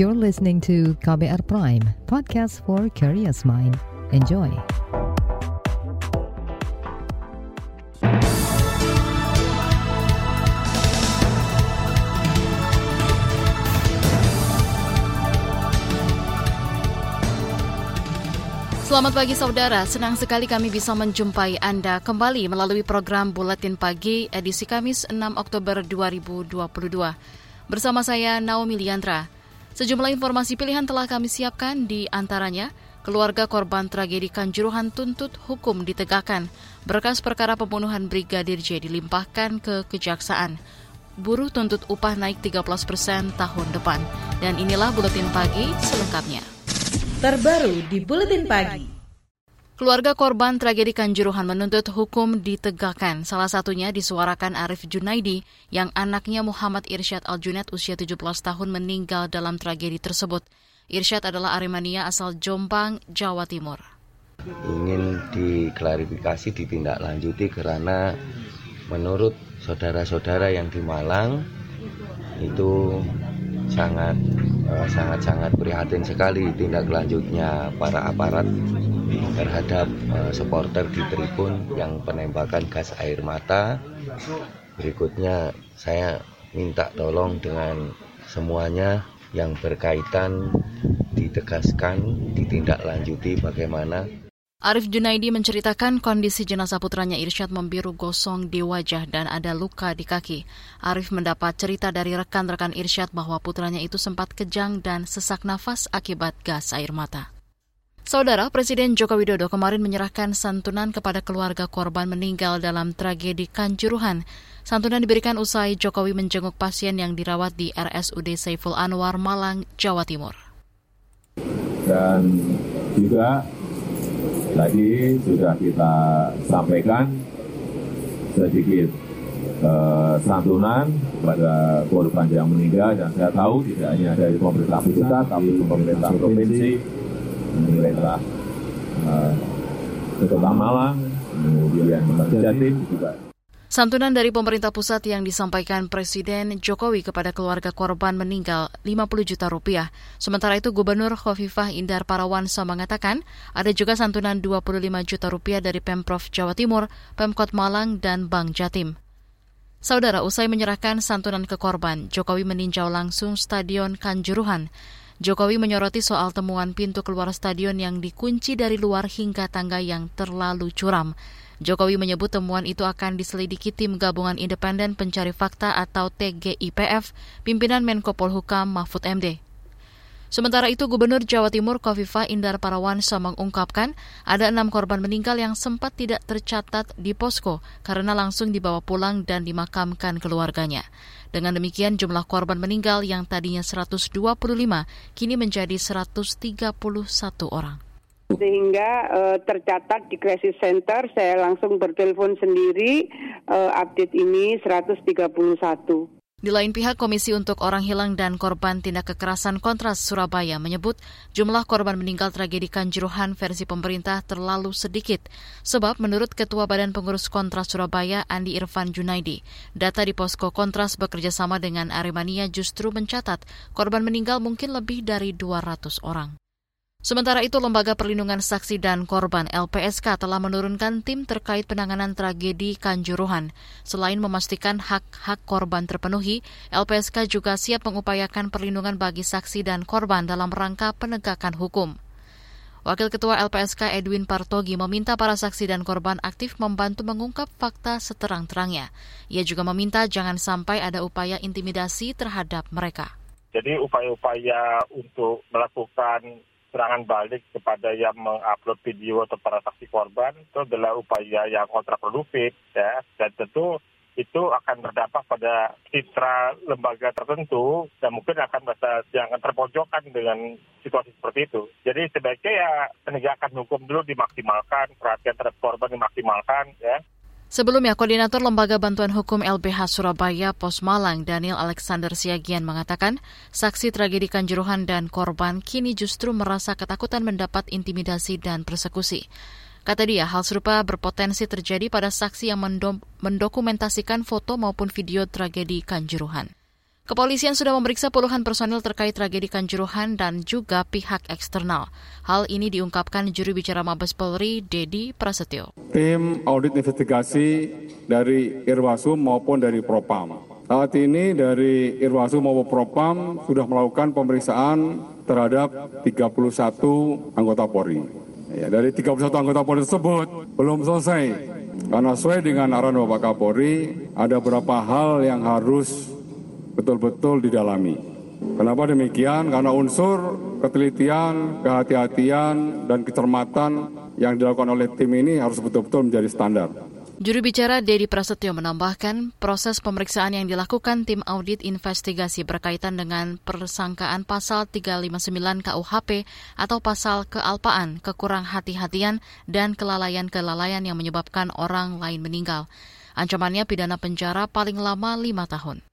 You're listening to KBR Prime, podcast for curious mind. Enjoy. Selamat pagi saudara, senang sekali kami bisa menjumpai Anda kembali melalui program Buletin Pagi edisi Kamis 6 Oktober 2022. Bersama saya Naomi Liandra. Sejumlah informasi pilihan telah kami siapkan di antaranya keluarga korban tragedi Kanjuruhan tuntut hukum ditegakkan. Berkas perkara pembunuhan Brigadir J dilimpahkan ke kejaksaan. Buruh tuntut upah naik 13 persen tahun depan. Dan inilah Buletin Pagi selengkapnya terbaru di Buletin Pagi. Keluarga korban tragedi Kanjuruhan menuntut hukum ditegakkan. Salah satunya disuarakan Arif Junaidi yang anaknya Muhammad Irsyad Al-Junaid usia 17 tahun meninggal dalam tragedi tersebut. Irsyad adalah Aremania asal Jombang, Jawa Timur. Ingin diklarifikasi, ditindaklanjuti karena menurut saudara-saudara yang di Malang itu sangat sangat-sangat prihatin sekali tindak lanjutnya para aparat terhadap uh, supporter di tribun yang penembakan gas air mata. Berikutnya saya minta tolong dengan semuanya yang berkaitan ditegaskan, ditindaklanjuti bagaimana Arif Junaidi menceritakan kondisi jenazah putranya Irsyad membiru gosong di wajah dan ada luka di kaki. Arif mendapat cerita dari rekan-rekan Irsyad bahwa putranya itu sempat kejang dan sesak nafas akibat gas air mata. Saudara Presiden Joko Widodo kemarin menyerahkan santunan kepada keluarga korban meninggal dalam tragedi Kanjuruhan. Santunan diberikan usai Jokowi menjenguk pasien yang dirawat di RSUD Saiful Anwar, Malang, Jawa Timur. Dan juga Tadi sudah kita sampaikan sedikit uh, santunan kepada korban yang meninggal dan saya tahu tidak hanya dari pemerintah pusat tapi pemerintah provinsi, pemerintah uh, Kota Malang, kemudian Jatim juga Santunan dari pemerintah pusat yang disampaikan Presiden Jokowi kepada keluarga korban meninggal 50 juta rupiah. Sementara itu Gubernur Khofifah Indar Parawansa mengatakan ada juga santunan 25 juta rupiah dari Pemprov Jawa Timur, Pemkot Malang, dan Bank Jatim. Saudara, usai menyerahkan santunan ke korban, Jokowi meninjau langsung Stadion Kanjuruhan. Jokowi menyoroti soal temuan pintu keluar stadion yang dikunci dari luar hingga tangga yang terlalu curam. Jokowi menyebut temuan itu akan diselidiki tim gabungan independen pencari fakta atau TGIPF, pimpinan Menko Polhukam Mahfud MD. Sementara itu, Gubernur Jawa Timur Kofifa Indar Parawansa mengungkapkan ada enam korban meninggal yang sempat tidak tercatat di posko karena langsung dibawa pulang dan dimakamkan keluarganya. Dengan demikian, jumlah korban meninggal yang tadinya 125 kini menjadi 131 orang sehingga uh, tercatat di crisis center saya langsung bertelepon sendiri uh, update ini 131. Di lain pihak, Komisi untuk Orang Hilang dan Korban Tindak Kekerasan Kontras Surabaya menyebut jumlah korban meninggal tragedi Kanjuruhan versi pemerintah terlalu sedikit. Sebab menurut Ketua Badan Pengurus Kontras Surabaya, Andi Irfan Junaidi, data di posko Kontras bekerja sama dengan Aremania justru mencatat korban meninggal mungkin lebih dari 200 orang. Sementara itu, Lembaga Perlindungan Saksi dan Korban LPSK telah menurunkan tim terkait penanganan tragedi Kanjuruhan. Selain memastikan hak-hak korban terpenuhi, LPSK juga siap mengupayakan perlindungan bagi saksi dan korban dalam rangka penegakan hukum. Wakil Ketua LPSK Edwin Partogi meminta para saksi dan korban aktif membantu mengungkap fakta seterang-terangnya. Ia juga meminta jangan sampai ada upaya intimidasi terhadap mereka. Jadi upaya-upaya untuk melakukan serangan balik kepada yang mengupload video atau para saksi korban itu adalah upaya yang kontraproduktif ya dan tentu itu akan berdampak pada citra lembaga tertentu dan mungkin akan merasa yang terpojokkan dengan situasi seperti itu. Jadi sebaiknya ya penegakan hukum dulu dimaksimalkan, perhatian terhadap korban dimaksimalkan ya. Sebelumnya, Koordinator Lembaga Bantuan Hukum LBH Surabaya Pos Malang Daniel Alexander Siagian mengatakan, saksi tragedi Kanjuruhan dan korban kini justru merasa ketakutan mendapat intimidasi dan persekusi. Kata dia, hal serupa berpotensi terjadi pada saksi yang mendokumentasikan foto maupun video tragedi Kanjuruhan. Kepolisian sudah memeriksa puluhan personil terkait tragedi Kanjuruhan dan juga pihak eksternal. Hal ini diungkapkan juru bicara Mabes Polri, Dedi Prasetyo. Tim audit investigasi dari Irwasum maupun dari Propam. Saat ini dari Irwasum maupun Propam sudah melakukan pemeriksaan terhadap 31 anggota Polri. Ya, dari 31 anggota Polri tersebut belum selesai karena sesuai dengan arahan Bapak Kapolri ada beberapa hal yang harus betul-betul didalami. Kenapa demikian? Karena unsur ketelitian, kehati-hatian, dan kecermatan yang dilakukan oleh tim ini harus betul-betul menjadi standar. Juru bicara Dedi Prasetyo menambahkan, proses pemeriksaan yang dilakukan tim audit investigasi berkaitan dengan persangkaan pasal 359 KUHP atau pasal kealpaan, kekurang hati-hatian, dan kelalaian-kelalaian yang menyebabkan orang lain meninggal. Ancamannya pidana penjara paling lama lima tahun.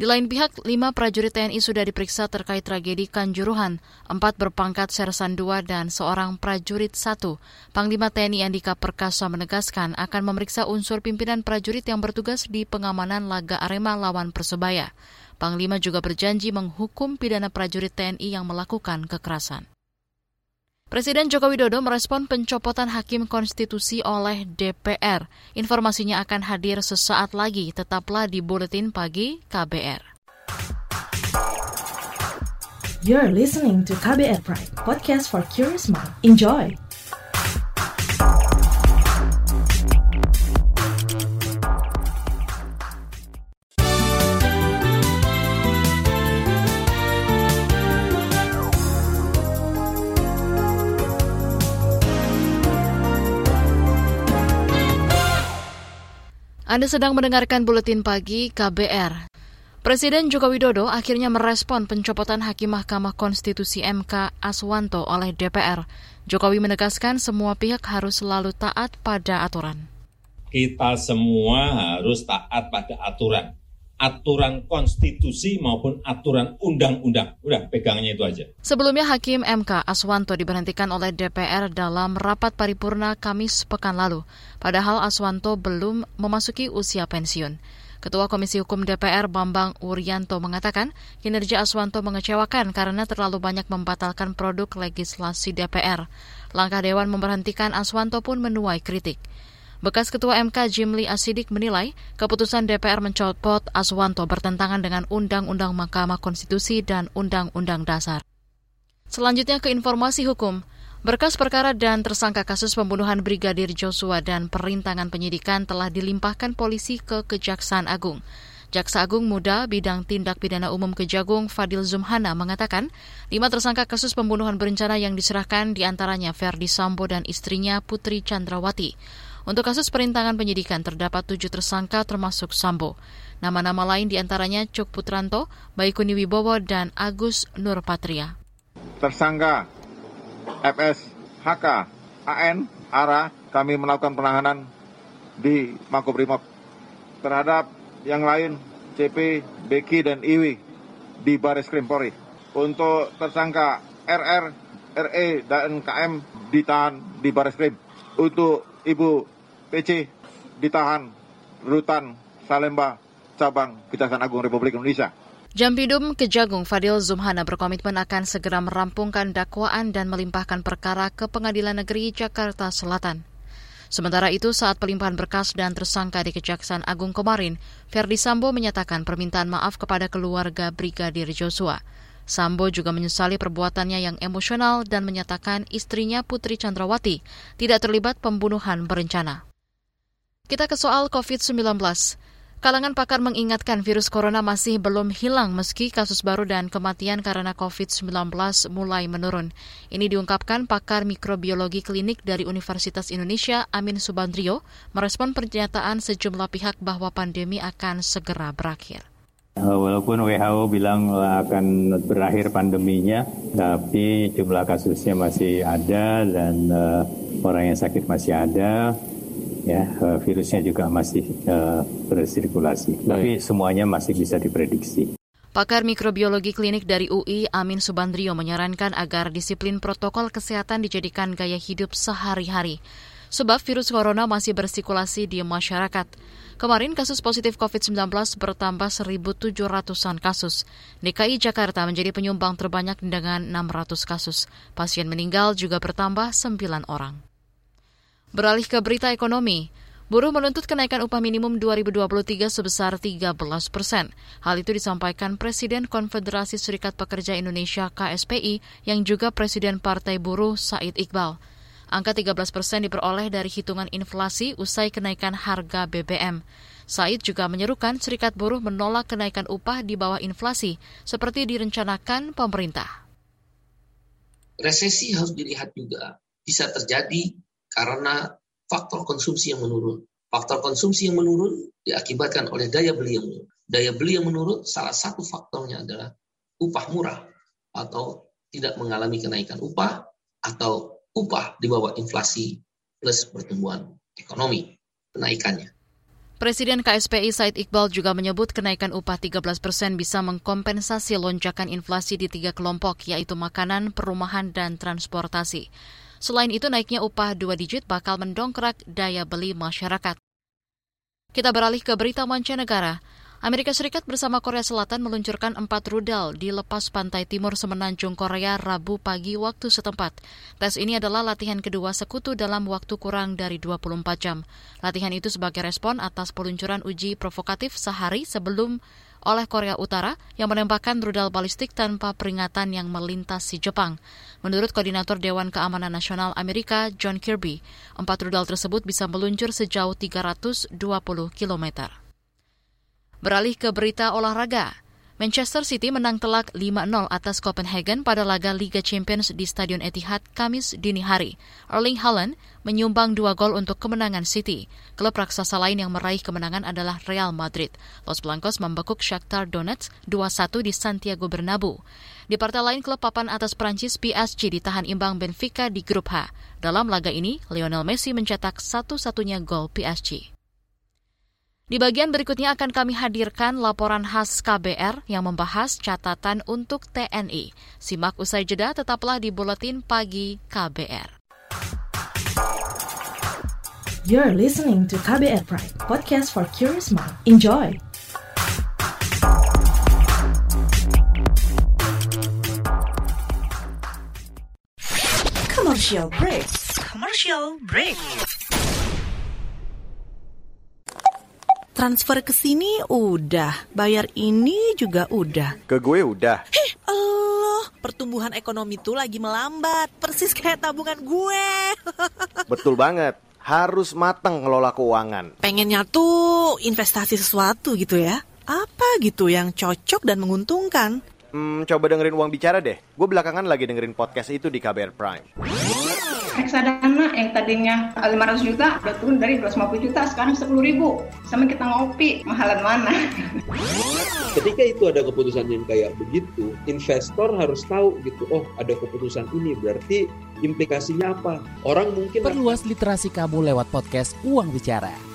Di lain pihak, lima prajurit TNI sudah diperiksa terkait tragedi Kanjuruhan. Empat berpangkat Sersan II dan seorang prajurit satu. Panglima TNI Andika Perkasa menegaskan akan memeriksa unsur pimpinan prajurit yang bertugas di pengamanan laga Arema lawan Persebaya. Panglima juga berjanji menghukum pidana prajurit TNI yang melakukan kekerasan. Presiden Joko Widodo merespon pencopotan hakim konstitusi oleh DPR. Informasinya akan hadir sesaat lagi, tetaplah di Buletin Pagi KBR. You're listening to KBR Pride, podcast for curious mind. Enjoy! Anda sedang mendengarkan buletin pagi KBR. Presiden Joko Widodo akhirnya merespon pencopotan Hakim Mahkamah Konstitusi MK Aswanto oleh DPR. Jokowi menegaskan semua pihak harus selalu taat pada aturan. Kita semua harus taat pada aturan aturan konstitusi maupun aturan undang-undang. Udah, pegangnya itu aja. Sebelumnya Hakim MK Aswanto diberhentikan oleh DPR dalam rapat paripurna Kamis pekan lalu. Padahal Aswanto belum memasuki usia pensiun. Ketua Komisi Hukum DPR Bambang Urianto mengatakan kinerja Aswanto mengecewakan karena terlalu banyak membatalkan produk legislasi DPR. Langkah Dewan memberhentikan Aswanto pun menuai kritik. Bekas Ketua MK Jimli Asidik menilai keputusan DPR mencopot Aswanto bertentangan dengan Undang-Undang Mahkamah Konstitusi dan Undang-Undang Dasar. Selanjutnya ke informasi hukum. Berkas perkara dan tersangka kasus pembunuhan Brigadir Joshua dan perintangan penyidikan telah dilimpahkan polisi ke Kejaksaan Agung. Jaksa Agung Muda Bidang Tindak Pidana Umum Kejagung Fadil Zumhana mengatakan, lima tersangka kasus pembunuhan berencana yang diserahkan di antaranya Ferdi Sambo dan istrinya Putri Chandrawati. Untuk kasus perintangan penyidikan terdapat tujuh tersangka termasuk Sambo. Nama-nama lain di antaranya Cuk Putranto, Baikuni Wibowo, dan Agus Nurpatria. Tersangka FS, HK, AN, ARA, kami melakukan penahanan di Makobrimob terhadap yang lain CP, Beki, dan Iwi di Baris Krim Polri. Untuk tersangka RR, RE, dan KM ditahan di Baris Krim. Untuk Ibu PC ditahan Rutan Salemba Cabang Kejaksaan Agung Republik Indonesia. Jampidum Kejagung Fadil Zumhana berkomitmen akan segera merampungkan dakwaan dan melimpahkan perkara ke Pengadilan Negeri Jakarta Selatan. Sementara itu, saat pelimpahan berkas dan tersangka di Kejaksaan Agung kemarin, Ferdi Sambo menyatakan permintaan maaf kepada keluarga Brigadir Joshua. Sambo juga menyesali perbuatannya yang emosional dan menyatakan istrinya Putri Chandrawati tidak terlibat pembunuhan berencana. Kita ke soal COVID-19. Kalangan pakar mengingatkan virus corona masih belum hilang meski kasus baru dan kematian karena COVID-19 mulai menurun. Ini diungkapkan pakar mikrobiologi klinik dari Universitas Indonesia Amin Subandrio merespon pernyataan sejumlah pihak bahwa pandemi akan segera berakhir. Eh, walaupun WHO bilang akan berakhir pandeminya, tapi jumlah kasusnya masih ada dan uh, orang yang sakit masih ada, ya uh, virusnya juga masih uh, bersirkulasi. Baik. Tapi semuanya masih bisa diprediksi. Pakar mikrobiologi klinik dari UI Amin Subandrio menyarankan agar disiplin protokol kesehatan dijadikan gaya hidup sehari-hari. Sebab virus corona masih bersirkulasi di masyarakat. Kemarin kasus positif COVID-19 bertambah 1.700-an kasus. DKI Jakarta menjadi penyumbang terbanyak dengan 600 kasus. Pasien meninggal juga bertambah 9 orang. Beralih ke berita ekonomi, Buruh menuntut kenaikan upah minimum 2023 sebesar 13 persen. Hal itu disampaikan Presiden Konfederasi Serikat Pekerja Indonesia KSPI yang juga Presiden Partai Buruh Said Iqbal. Angka 13 persen diperoleh dari hitungan inflasi usai kenaikan harga BBM. Said juga menyerukan serikat buruh menolak kenaikan upah di bawah inflasi, seperti direncanakan pemerintah. Resesi harus dilihat juga bisa terjadi karena faktor konsumsi yang menurun. Faktor konsumsi yang menurun diakibatkan oleh daya beli yang menurun. Daya beli yang menurun salah satu faktornya adalah upah murah atau tidak mengalami kenaikan upah atau upah di bawah inflasi plus pertumbuhan ekonomi kenaikannya. Presiden KSPI Said Iqbal juga menyebut kenaikan upah 13 persen bisa mengkompensasi lonjakan inflasi di tiga kelompok, yaitu makanan, perumahan, dan transportasi. Selain itu, naiknya upah dua digit bakal mendongkrak daya beli masyarakat. Kita beralih ke berita mancanegara. Amerika Serikat bersama Korea Selatan meluncurkan empat rudal di lepas pantai timur semenanjung Korea Rabu pagi waktu setempat. Tes ini adalah latihan kedua sekutu dalam waktu kurang dari 24 jam. Latihan itu sebagai respon atas peluncuran uji provokatif sehari sebelum oleh Korea Utara yang menembakkan rudal balistik tanpa peringatan yang melintasi Jepang. Menurut Koordinator Dewan Keamanan Nasional Amerika, John Kirby, empat rudal tersebut bisa meluncur sejauh 320 km. Beralih ke berita olahraga. Manchester City menang telak 5-0 atas Copenhagen pada laga Liga Champions di Stadion Etihad Kamis dini hari. Erling Haaland menyumbang dua gol untuk kemenangan City. Klub raksasa lain yang meraih kemenangan adalah Real Madrid. Los Blancos membekuk Shakhtar Donetsk 2-1 di Santiago Bernabeu. Di partai lain, klub papan atas Prancis PSG ditahan imbang Benfica di grup H. Dalam laga ini, Lionel Messi mencetak satu-satunya gol PSG. Di bagian berikutnya akan kami hadirkan laporan khas KBR yang membahas catatan untuk TNI. Simak usai jeda tetaplah di Buletin Pagi KBR. You're listening to KBR Pride, podcast for curious mind. Enjoy! Commercial break. Commercial break. Transfer ke sini udah, bayar ini juga udah. Ke gue udah. Hih, Allah, pertumbuhan ekonomi tuh lagi melambat, persis kayak tabungan gue. Betul banget, harus matang ngelola keuangan. Pengennya tuh investasi sesuatu gitu ya. Apa gitu yang cocok dan menguntungkan? Hmm, coba dengerin uang bicara deh. Gue belakangan lagi dengerin podcast itu di KBR Prime reksadana yang tadinya 500 juta udah turun dari 250 juta sekarang 10 ribu sama kita ngopi mahalan mana? Ketika itu ada keputusan yang kayak begitu investor harus tahu gitu oh ada keputusan ini berarti implikasinya apa? Orang mungkin perluas literasi kamu lewat podcast Uang Bicara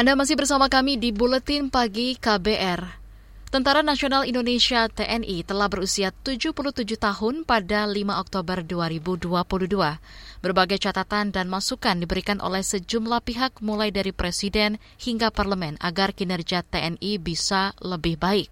Anda masih bersama kami di Buletin Pagi KBR. Tentara Nasional Indonesia TNI telah berusia 77 tahun pada 5 Oktober 2022. Berbagai catatan dan masukan diberikan oleh sejumlah pihak mulai dari Presiden hingga Parlemen agar kinerja TNI bisa lebih baik.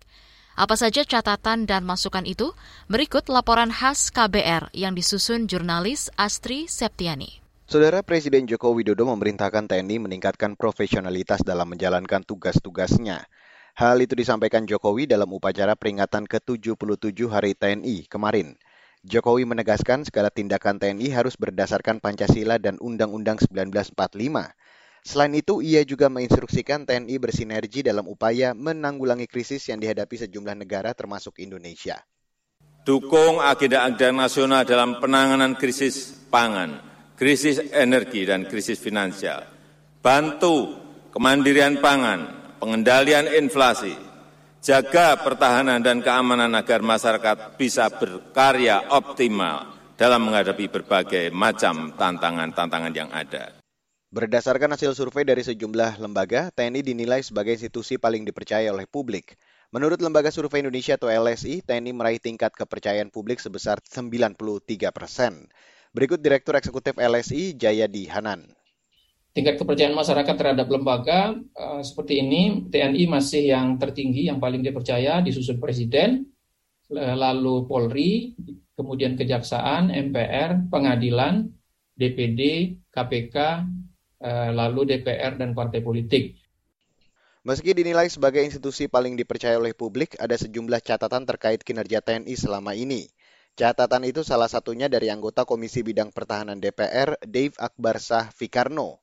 Apa saja catatan dan masukan itu? Berikut laporan khas KBR yang disusun jurnalis Astri Septiani. Saudara Presiden Joko Widodo memerintahkan TNI meningkatkan profesionalitas dalam menjalankan tugas-tugasnya. Hal itu disampaikan Jokowi dalam upacara peringatan ke-77 Hari TNI kemarin. Jokowi menegaskan segala tindakan TNI harus berdasarkan Pancasila dan Undang-Undang 1945. Selain itu, ia juga menginstruksikan TNI bersinergi dalam upaya menanggulangi krisis yang dihadapi sejumlah negara termasuk Indonesia. Dukung agenda-agenda nasional dalam penanganan krisis pangan, krisis energi dan krisis finansial, bantu kemandirian pangan, pengendalian inflasi, jaga pertahanan dan keamanan agar masyarakat bisa berkarya optimal dalam menghadapi berbagai macam tantangan-tantangan yang ada. Berdasarkan hasil survei dari sejumlah lembaga, TNI dinilai sebagai institusi paling dipercaya oleh publik. Menurut Lembaga Survei Indonesia atau LSI, TNI meraih tingkat kepercayaan publik sebesar 93 persen. Berikut Direktur Eksekutif LSI, Jayadi Hanan. Tingkat kepercayaan masyarakat terhadap lembaga uh, seperti ini, TNI masih yang tertinggi, yang paling dipercaya, disusun Presiden, lalu Polri, kemudian Kejaksaan, MPR, Pengadilan, DPD, KPK, Eh, lalu DPR dan partai politik. Meski dinilai sebagai institusi paling dipercaya oleh publik, ada sejumlah catatan terkait kinerja TNI selama ini. Catatan itu salah satunya dari anggota Komisi Bidang Pertahanan DPR, Dave Akbar Sah Fikarno.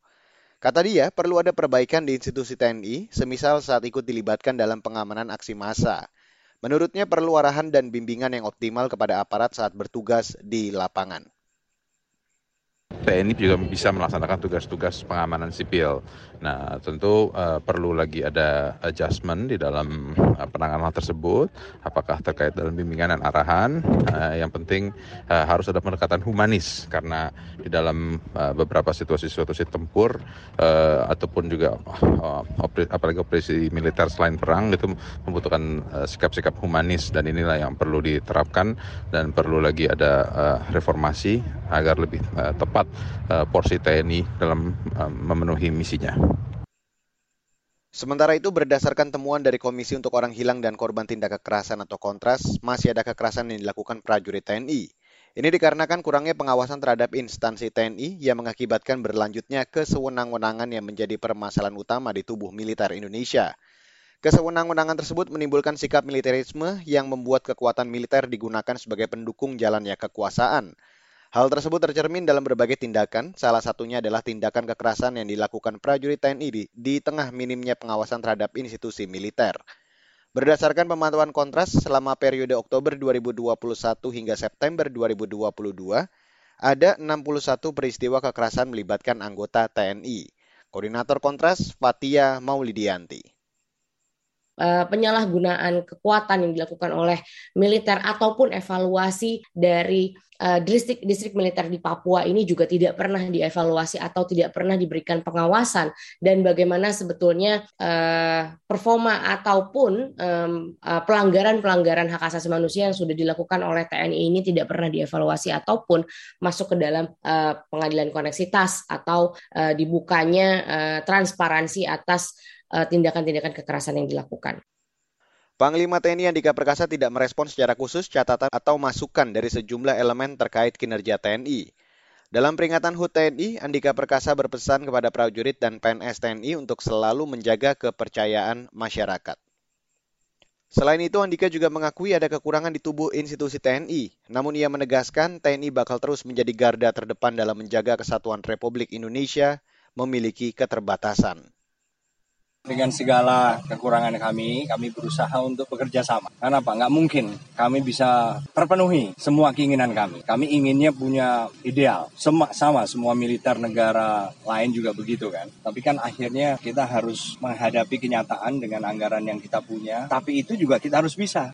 Kata dia, perlu ada perbaikan di institusi TNI, semisal saat ikut dilibatkan dalam pengamanan aksi massa. Menurutnya perlu arahan dan bimbingan yang optimal kepada aparat saat bertugas di lapangan. TNI juga bisa melaksanakan tugas-tugas pengamanan sipil. Nah, tentu uh, perlu lagi ada adjustment di dalam uh, penanganan tersebut, apakah terkait dalam bimbingan dan arahan. Uh, yang penting uh, harus ada pendekatan humanis karena di dalam uh, beberapa situasi-situasi tempur uh, ataupun juga uh, operi, apalagi operasi militer selain perang itu membutuhkan sikap-sikap humanis dan inilah yang perlu diterapkan dan perlu lagi ada uh, reformasi agar lebih uh, tepat uh, porsi TNI dalam uh, memenuhi misinya. Sementara itu, berdasarkan temuan dari Komisi untuk Orang Hilang dan Korban Tindak Kekerasan atau Kontras, masih ada kekerasan yang dilakukan prajurit TNI. Ini dikarenakan kurangnya pengawasan terhadap instansi TNI yang mengakibatkan berlanjutnya kesewenang-wenangan yang menjadi permasalahan utama di tubuh militer Indonesia. Kesewenang-wenangan tersebut menimbulkan sikap militerisme yang membuat kekuatan militer digunakan sebagai pendukung jalannya kekuasaan. Hal tersebut tercermin dalam berbagai tindakan, salah satunya adalah tindakan kekerasan yang dilakukan prajurit TNI di, di tengah minimnya pengawasan terhadap institusi militer. Berdasarkan pemantauan kontras selama periode Oktober 2021 hingga September 2022, ada 61 peristiwa kekerasan melibatkan anggota TNI. Koordinator Kontras Fatia Maulidianti. Eh, penyalahgunaan kekuatan yang dilakukan oleh militer ataupun evaluasi dari uh, distrik distrik militer di Papua ini juga tidak pernah dievaluasi atau tidak pernah diberikan pengawasan. Dan bagaimana sebetulnya uh, performa ataupun pelanggaran-pelanggaran hak asasi manusia yang sudah dilakukan oleh TNI ini tidak pernah dievaluasi ataupun masuk ke dalam pengadilan koneksitas atau dibukanya transparansi atas Eh, tindakan-tindakan kekerasan yang dilakukan. Panglima TNI Andika Perkasa tidak merespon secara khusus catatan atau masukan dari sejumlah elemen terkait kinerja TNI. Dalam peringatan HUT TNI, Andika Perkasa berpesan kepada prajurit dan PNS TNI untuk selalu menjaga kepercayaan masyarakat. Selain itu, Andika juga mengakui ada kekurangan di tubuh institusi TNI. Namun ia menegaskan TNI bakal terus menjadi garda terdepan dalam menjaga kesatuan Republik Indonesia memiliki keterbatasan. Dengan segala kekurangan kami, kami berusaha untuk bekerja sama. Karena apa? Nggak mungkin kami bisa terpenuhi semua keinginan kami. Kami inginnya punya ideal. Sama, sama semua militer negara lain juga begitu kan. Tapi kan akhirnya kita harus menghadapi kenyataan dengan anggaran yang kita punya. Tapi itu juga kita harus bisa.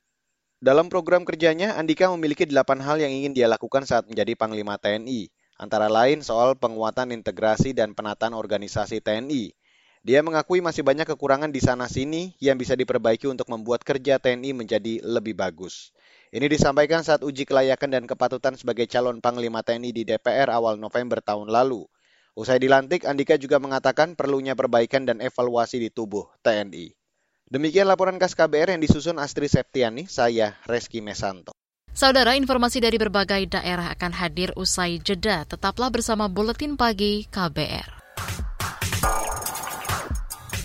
Dalam program kerjanya, Andika memiliki delapan hal yang ingin dia lakukan saat menjadi Panglima TNI. Antara lain soal penguatan integrasi dan penataan organisasi TNI, dia mengakui masih banyak kekurangan di sana-sini yang bisa diperbaiki untuk membuat kerja TNI menjadi lebih bagus. Ini disampaikan saat uji kelayakan dan kepatutan sebagai calon Panglima TNI di DPR awal November tahun lalu. Usai dilantik, Andika juga mengatakan perlunya perbaikan dan evaluasi di tubuh TNI. Demikian laporan khas KBR yang disusun Astri Septiani, saya Reski Mesanto. Saudara, informasi dari berbagai daerah akan hadir usai jeda. Tetaplah bersama Buletin Pagi KBR.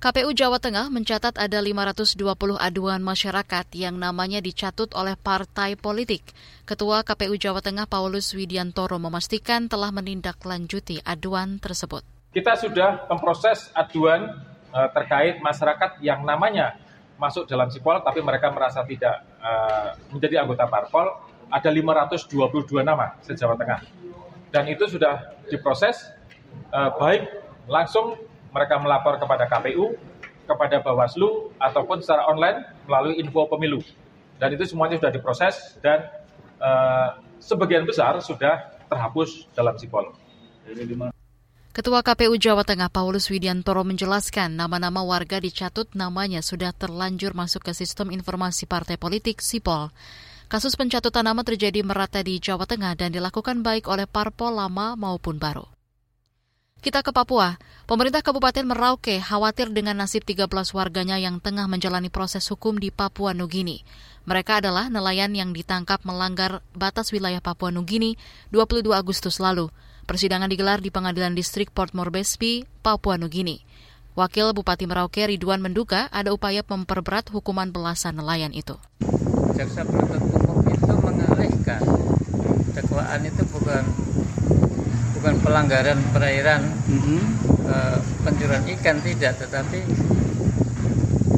KPU Jawa Tengah mencatat ada 520 aduan masyarakat yang namanya dicatut oleh partai politik. Ketua KPU Jawa Tengah Paulus Widiantoro memastikan telah menindaklanjuti aduan tersebut. Kita sudah memproses aduan uh, terkait masyarakat yang namanya masuk dalam sipol tapi mereka merasa tidak uh, menjadi anggota parpol ada 522 nama se-Jawa Tengah. Dan itu sudah diproses uh, baik langsung mereka melapor kepada KPU, kepada Bawaslu, ataupun secara online melalui info pemilu. Dan itu semuanya sudah diproses dan uh, sebagian besar sudah terhapus dalam sipol. Ketua KPU Jawa Tengah Paulus Widiantoro menjelaskan nama-nama warga dicatut namanya sudah terlanjur masuk ke sistem informasi partai politik Sipol. Kasus pencatutan nama terjadi merata di Jawa Tengah dan dilakukan baik oleh parpol lama maupun baru. Kita ke Papua. Pemerintah Kabupaten Merauke khawatir dengan nasib 13 warganya yang tengah menjalani proses hukum di Papua Nugini. Mereka adalah nelayan yang ditangkap melanggar batas wilayah Papua Nugini 22 Agustus lalu. Persidangan digelar di Pengadilan Distrik Port Moresby, Papua Nugini. Wakil Bupati Merauke Ridwan menduga ada upaya memperberat hukuman belasan nelayan itu. Jaksa penuntut umum itu mengalihkan dakwaan itu bukan bukan pelanggaran perairan mm-hmm. uh, pencurian ikan tidak tetapi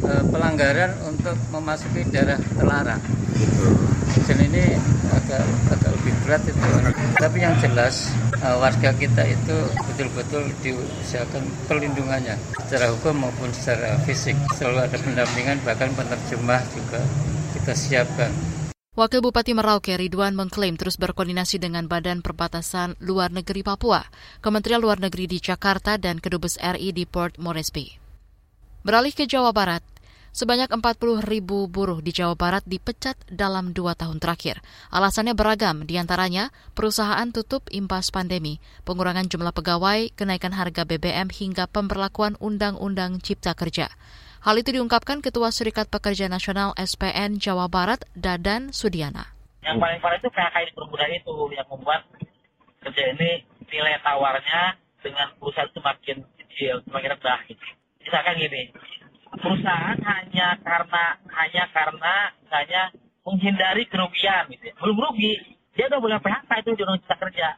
uh, pelanggaran untuk memasuki daerah terlarang. Dan ini agak agak lebih berat itu. Tapi yang jelas uh, warga kita itu betul-betul diusahakan perlindungannya secara hukum maupun secara fisik. Selalu ada pendampingan bahkan penerjemah juga kita siapkan Wakil Bupati Merauke Ridwan mengklaim terus berkoordinasi dengan Badan Perbatasan Luar Negeri Papua, Kementerian Luar Negeri di Jakarta, dan Kedubes RI di Port Moresby. Beralih ke Jawa Barat, sebanyak 40 ribu buruh di Jawa Barat dipecat dalam dua tahun terakhir. Alasannya beragam, di antaranya perusahaan tutup impas pandemi, pengurangan jumlah pegawai, kenaikan harga BBM hingga pemberlakuan Undang-Undang Cipta Kerja. Hal itu diungkapkan Ketua Serikat Pekerja Nasional SPN Jawa Barat, Dadan Sudiana. Yang paling parah itu PHK di perbudak itu yang membuat kerja ini nilai tawarnya dengan perusahaan semakin kecil, semakin rendah. Gitu. Misalkan gini, perusahaan hanya karena hanya karena misalnya menghindari kerugian, gitu. Ya. belum rugi, dia udah boleh PHK itu di undang cipta kerja.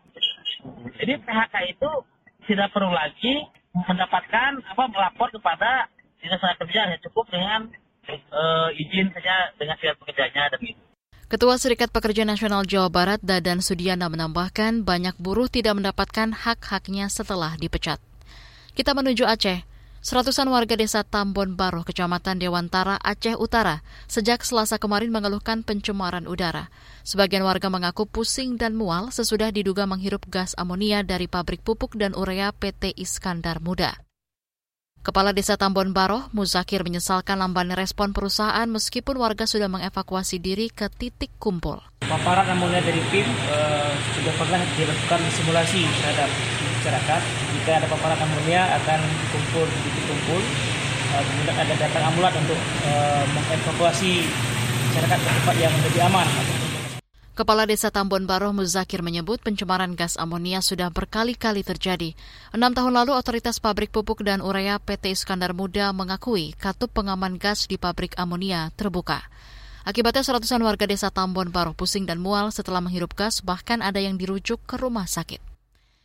Jadi PHK itu tidak perlu lagi mendapatkan apa melapor kepada dinas tenaga kerja hanya cukup dengan uh, izin saja dengan serikat pekerjanya dan gitu. Ketua Serikat Pekerja Nasional Jawa Barat Dadan Sudiana menambahkan banyak buruh tidak mendapatkan hak-haknya setelah dipecat. Kita menuju Aceh. Seratusan warga desa Tambon Baru, Kecamatan Dewantara, Aceh Utara, sejak selasa kemarin mengeluhkan pencemaran udara. Sebagian warga mengaku pusing dan mual sesudah diduga menghirup gas amonia dari pabrik pupuk dan urea PT Iskandar Muda. Kepala Desa Tambon Baroh, Muzakir menyesalkan lambannya respon perusahaan meskipun warga sudah mengevakuasi diri ke titik kumpul. Paparan amonia dari PIM uh, sudah pernah dilakukan simulasi terhadap masyarakat. Jika ada paparan amonia akan kumpul di titik kumpul, uh, kemudian ada datang ambulan untuk uh, mengevakuasi masyarakat ke tempat yang lebih aman Kepala Desa Tambon Baroh Muzakir menyebut pencemaran gas amonia sudah berkali-kali terjadi. Enam tahun lalu otoritas pabrik pupuk dan urea PT Iskandar Muda mengakui katup pengaman gas di pabrik amonia terbuka. Akibatnya seratusan warga desa Tambon Baroh pusing dan mual setelah menghirup gas, bahkan ada yang dirujuk ke rumah sakit.